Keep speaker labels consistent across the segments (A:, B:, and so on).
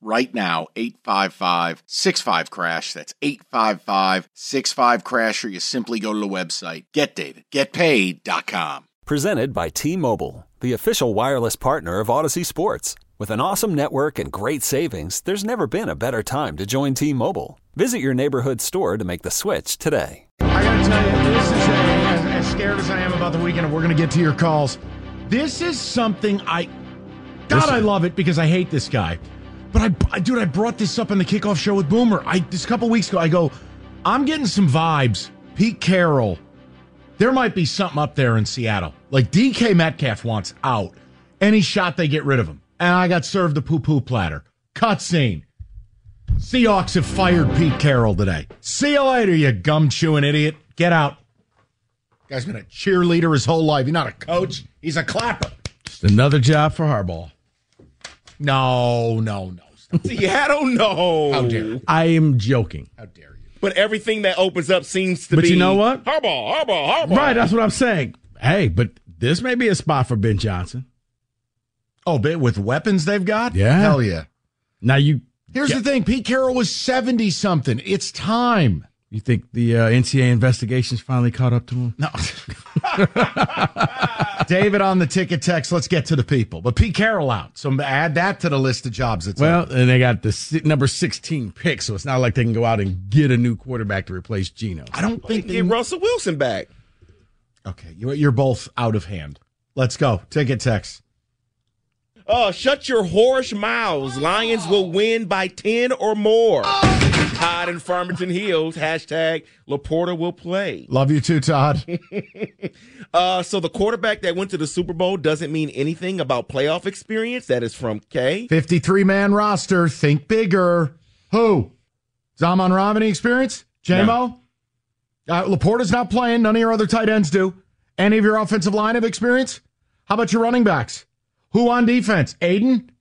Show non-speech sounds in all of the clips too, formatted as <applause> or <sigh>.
A: right now 855 65 crash. That's 855 65 crash or you simply go to the website. Getdavidgetpaid.com
B: presented by T-Mobile the official wireless partner of Audacy Sports. With an awesome network and great savings there's never been a better time to join T-Mobile. Visit your neighborhood store to make the switch today.
C: I gotta tell you this is a, as, as scared as I am about the weekend and we're gonna get to your calls this is something I God I love it because I hate this guy but I, dude, I brought this up on the kickoff show with Boomer. I this couple weeks ago. I go, I'm getting some vibes. Pete Carroll, there might be something up there in Seattle. Like DK Metcalf wants out. Any shot they get rid of him, and I got served the poo poo platter. Cutscene. Seahawks have fired Pete Carroll today. See you later, you gum chewing idiot. Get out. Guy's been a cheerleader his whole life. He's not a coach. He's a clapper.
D: Just another job for Harbaugh.
C: No, no, no. <laughs>
E: See, I don't know.
C: How dare you?
D: I am joking.
C: How dare you?
E: But everything that opens up seems to
D: But
E: be.
D: But you know what?
E: Harbaugh, Harbaugh, Harbaugh.
D: Right, that's what I'm saying. Hey, but this may be a spot for Ben Johnson.
C: Oh, but with weapons they've got?
D: Yeah.
C: Hell yeah.
D: Now you
C: Here's
D: Yeah.
C: the thing Pete Carroll was 70 something. It's time.
D: you think the uh, NCAA investigations finally caught up to him?
C: No. <laughs> <laughs> David on the ticket text. Let's get to the people. But Pete Carroll out. So add that to the list of jobs. That's
D: Well,
C: open.
D: and they got the number 16 pick, so it's not like they can go out and get a new quarterback to replace Geno.
C: I don't think they.
E: Get Russell Wilson back.
C: Okay, you're, you're both out of hand. Let's go. Ticket text.
E: Uh, shut your whorish mouths. Lions will win by 10 or more. Todd in Farmington Hills. Hashtag Laporta will play.
C: Love you too, Todd. <laughs>
E: Uh, so the quarterback that went to the Super Bowl doesn't mean anything about playoff experience. That is from K.
C: 53 man roster. Think bigger. Who? Zaman Romney experience? JMO? Uh, Laporta's not playing. None of your other tight ends do. Any of your offensive line have experience? How about your running backs? Who on defense? Aidan?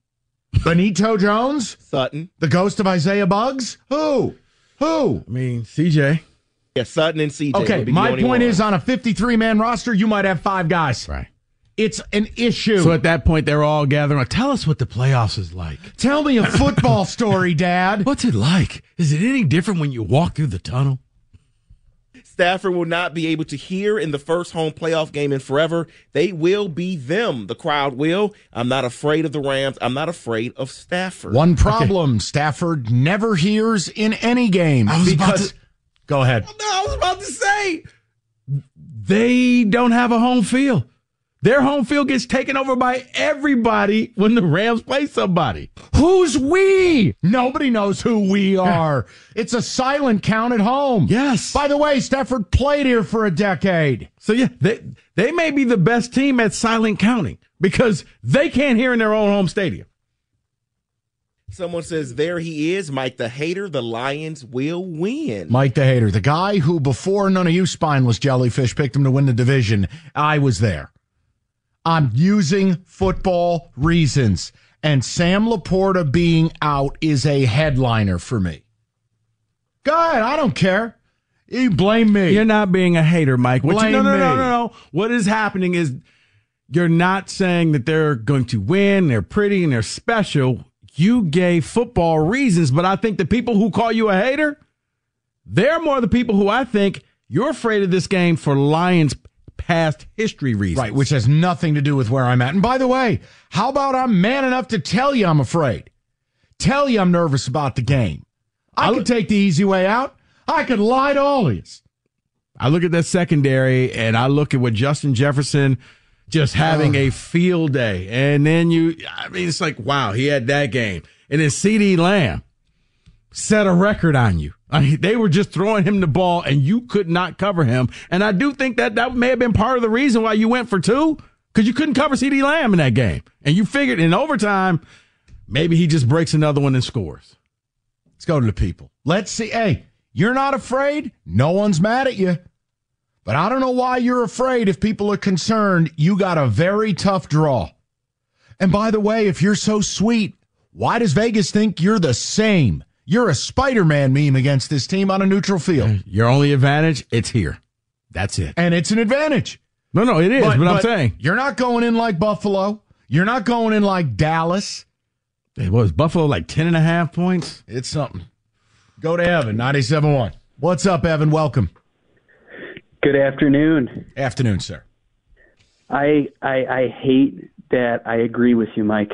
C: Benito Jones?
E: Sutton.
C: The ghost of Isaiah Buggs? Who? Who?
D: I mean, CJ.
E: Yeah, Sutton and CJ.
C: Okay,
E: would be the
C: my
E: only
C: point
E: ones.
C: is on a 53 man roster, you might have five guys.
D: Right.
C: It's an issue.
D: So at that point, they're all gathering. Tell us what the playoffs is like.
C: Tell me a football story, Dad. <laughs>
D: What's it like? Is it any different when you walk through the tunnel?
E: Stafford will not be able to hear in the first home playoff game in forever. They will be them. The crowd will. I'm not afraid of the Rams. I'm not afraid of Stafford.
C: One problem Stafford never hears in any game.
D: I was about
C: because
D: to-
C: Go ahead.
D: No, I was about to say they don't have a home field. Their home field gets taken over by everybody when the Rams play somebody.
C: Who's we? Nobody knows who we are. it's a silent count at home.
D: Yes.
C: By the way, Stafford played here for a decade.
D: So yeah, they they may be the best team at silent counting because they can't hear in their own home stadium.
E: Someone says, there he is, Mike the hater. The Lions will win.
C: Mike the Hater, the guy who before none of you spineless jellyfish picked him to win the division, I was there. I'm using football reasons. And Sam Laporta being out is a headliner for me. Go ahead. I don't care. You blame me.
D: You're not being a hater, Mike. What you,
C: Blame
D: no, no, no, no, no. What is happening is you're not saying that they're going to win, they're pretty, and they're special. You gave football reasons, but I think the people who call you a hater, they're more the people who I think you're afraid of this game for Lions past history reasons.
C: Right, which has nothing to do with where I'm at. And by the way, how about I'm man enough to tell you I'm afraid? Tell you I'm nervous about the game. I could take the easy way out. I could lie to all of you.
D: I look at that secondary and I look at what Justin Jefferson just having a field day. And then you, I mean, it's like, wow, he had that game. And then CeeDee Lamb set a record on you. I mean, they were just throwing him the ball and you could not cover him. And I do think that that may have been part of the reason why you went for two because you couldn't cover CeeDee Lamb in that game. And you figured in overtime, maybe he just breaks another one and scores.
C: Let's go to the people. Let's see. Hey, you're not afraid? No one's mad at you. But I don't know why you're afraid if people are concerned. You got a very tough draw. And by the way, if you're so sweet, why does Vegas think you're the same? You're a Spider Man meme against this team on a neutral field.
D: Your only advantage, it's here. That's it.
C: And it's an advantage.
D: No, no, it is. But, but I'm saying
C: you're not going in like Buffalo. You're not going in like Dallas.
D: It was Buffalo like 10 and a half points.
C: It's something. Go to Evan, 97.1. What's up, Evan? Welcome.
F: Good afternoon.
C: Afternoon, sir.
F: I, I I hate that I agree with you, Mike.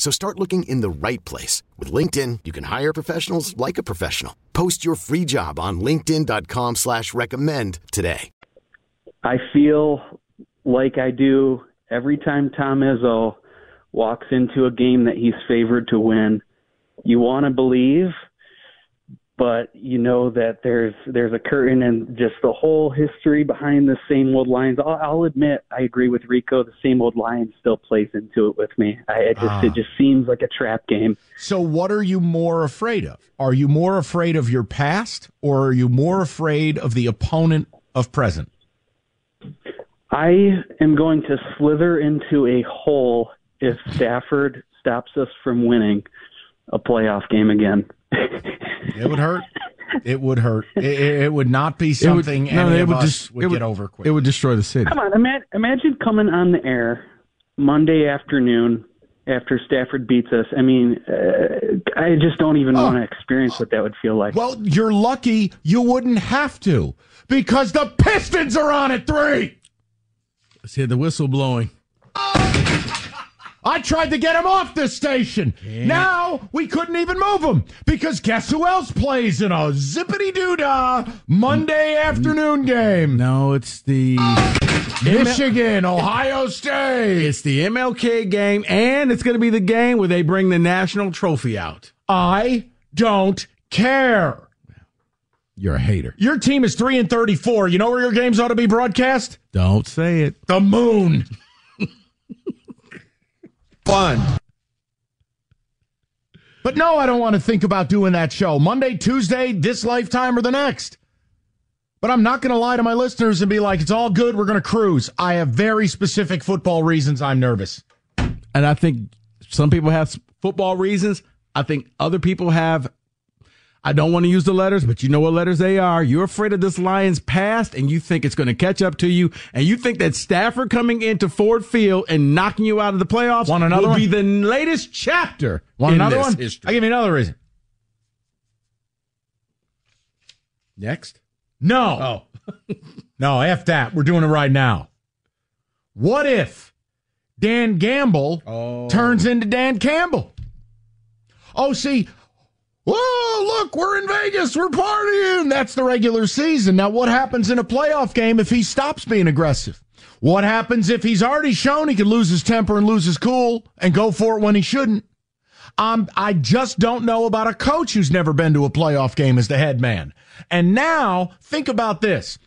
G: So start looking in the right place. With LinkedIn, you can hire professionals like a professional. Post your free job on linkedin.com slash recommend today.
F: I feel like I do every time Tom Izzo walks into a game that he's favored to win. You want to believe – but you know that there's there's a curtain and just the whole history behind the same old lines. I'll, I'll admit I agree with Rico. The same old line still plays into it with me. I it just ah. it just seems like a trap game.
C: So what are you more afraid of? Are you more afraid of your past, or are you more afraid of the opponent of present?
F: I am going to slither into a hole if Stafford stops us from winning a playoff game again. <laughs>
C: it would hurt. It would hurt. It, it would not be something would, any no, of us just, would, would get over quick.
D: It would destroy the city.
F: Come on, imagine, imagine coming on the air Monday afternoon after Stafford beats us. I mean, uh, I just don't even oh. want to experience what that would feel like.
C: Well, you're lucky you wouldn't have to because the Pistons are on at three.
D: Let's hear the whistle blowing.
C: I tried to get him off this station. Now we couldn't even move him because guess who else plays in a zippity doo dah Monday afternoon game?
D: No, it's the
C: Michigan, Ohio State.
D: It's the MLK game, and it's going to be the game where they bring the national trophy out.
C: I don't care.
D: You're a hater.
C: Your team is 3 and 34. You know where your games ought to be broadcast?
D: Don't say it.
C: The moon fun. But no, I don't want to think about doing that show. Monday, Tuesday, this lifetime, or the next. But I'm not going to lie to my listeners and be like, it's all good. We're going to cruise. I have very specific football reasons I'm nervous.
D: And I think some people have football reasons. I think other people have I don't want to use the letters, but you know what letters they are. You're afraid of this Lions past and you think it's going to catch up to you. And you think that Stafford coming into Ford Field and knocking you out of the playoffs
C: Want another
D: will
C: one?
D: be the latest chapter
C: Want
D: in
C: another
D: this
C: one?
D: history.
C: I give you another reason.
D: Next?
C: No.
D: Oh. <laughs>
C: no, F that. We're doing it right now. What if Dan Gamble
D: oh.
C: turns into Dan Campbell? Oh, see, Whoa, look, we're in Vegas. We're partying. That's the regular season. Now, what happens in a playoff game if he stops being aggressive? What happens if he's already shown he can lose his temper and lose his cool and go for it when he shouldn't? Um, I just don't know about a coach who's never been to a playoff game as the head man. And now, think about this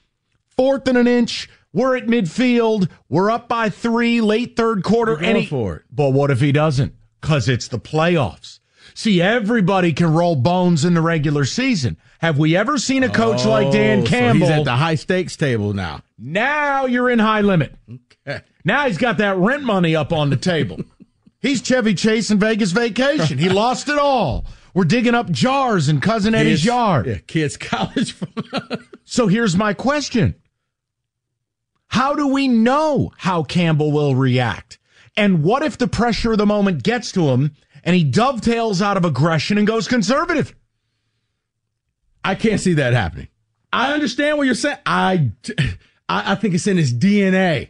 C: fourth and an inch. We're at midfield. We're up by three, late third quarter.
D: Going for it.
C: But what if he doesn't? Because it's the playoffs. See, everybody can roll bones in the regular season. Have we ever seen a coach oh, like Dan Campbell?
D: So he's at the high stakes table now.
C: Now you're in high limit. Okay. Now he's got that rent money up on the table. <laughs> he's Chevy Chase in Vegas vacation. He lost it all. We're digging up jars in cousin Eddie's
D: kids,
C: yard.
D: Yeah, kids <laughs> college.
C: so here's my question. How do we know how Campbell will react? And what if the pressure of the moment gets to him and he dovetails out of aggression and goes conservative.
D: I can't see that happening. I understand what you're saying. I, I, think it's in his DNA.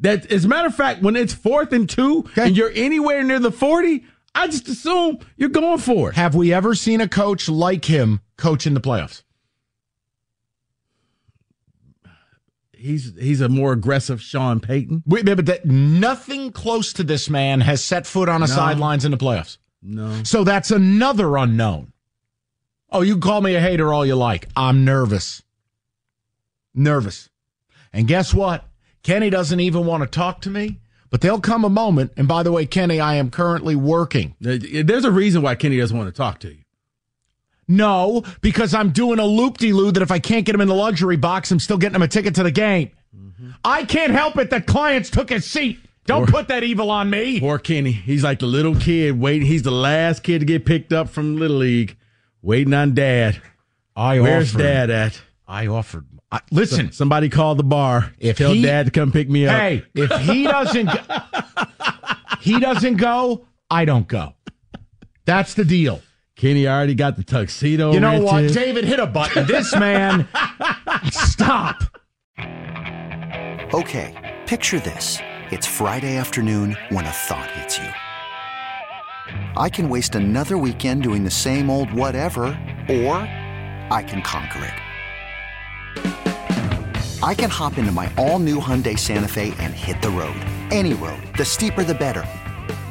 D: That, as a matter of fact, when it's fourth and two okay. and you're anywhere near the 40, I just assume you're going for it.
C: Have we ever seen a coach like him coach in the playoffs?
D: He's he's a more aggressive Sean Payton.
C: Wait, but that nothing close to this man has set foot on a no. sidelines in the playoffs.
D: No.
C: So that's another unknown. Oh, you can call me a hater all you like. I'm nervous. Nervous. And guess what? Kenny doesn't even want to talk to me, but there'll come a moment. And by the way, Kenny, I am currently working.
D: There's a reason why Kenny doesn't want to talk to you.
C: No, because I'm doing a loop de loo that if I can't get him in the luxury box, I'm still getting him a ticket to the game. Mm-hmm. I can't help it that clients took his seat. Don't put that evil on me.
D: Poor Kenny. He's like the little kid waiting. He's the last kid to get picked up from Little League, waiting on dad. I Where's offered, dad at?
C: I offered. I, listen,
D: so, somebody called the bar. If tell he, dad to come pick me up.
C: Hey, if he doesn't, <laughs> he doesn't go. I don't go. That's the deal.
D: Kenny already got the tuxedo.
C: You know rented. what, David? Hit a button. This man, stop.
H: Okay, picture this: it's Friday afternoon when a thought hits you. I can waste another weekend doing the same old whatever, or I can conquer it. I can hop into my all-new Hyundai Santa Fe and hit the road. Any road. The steeper the better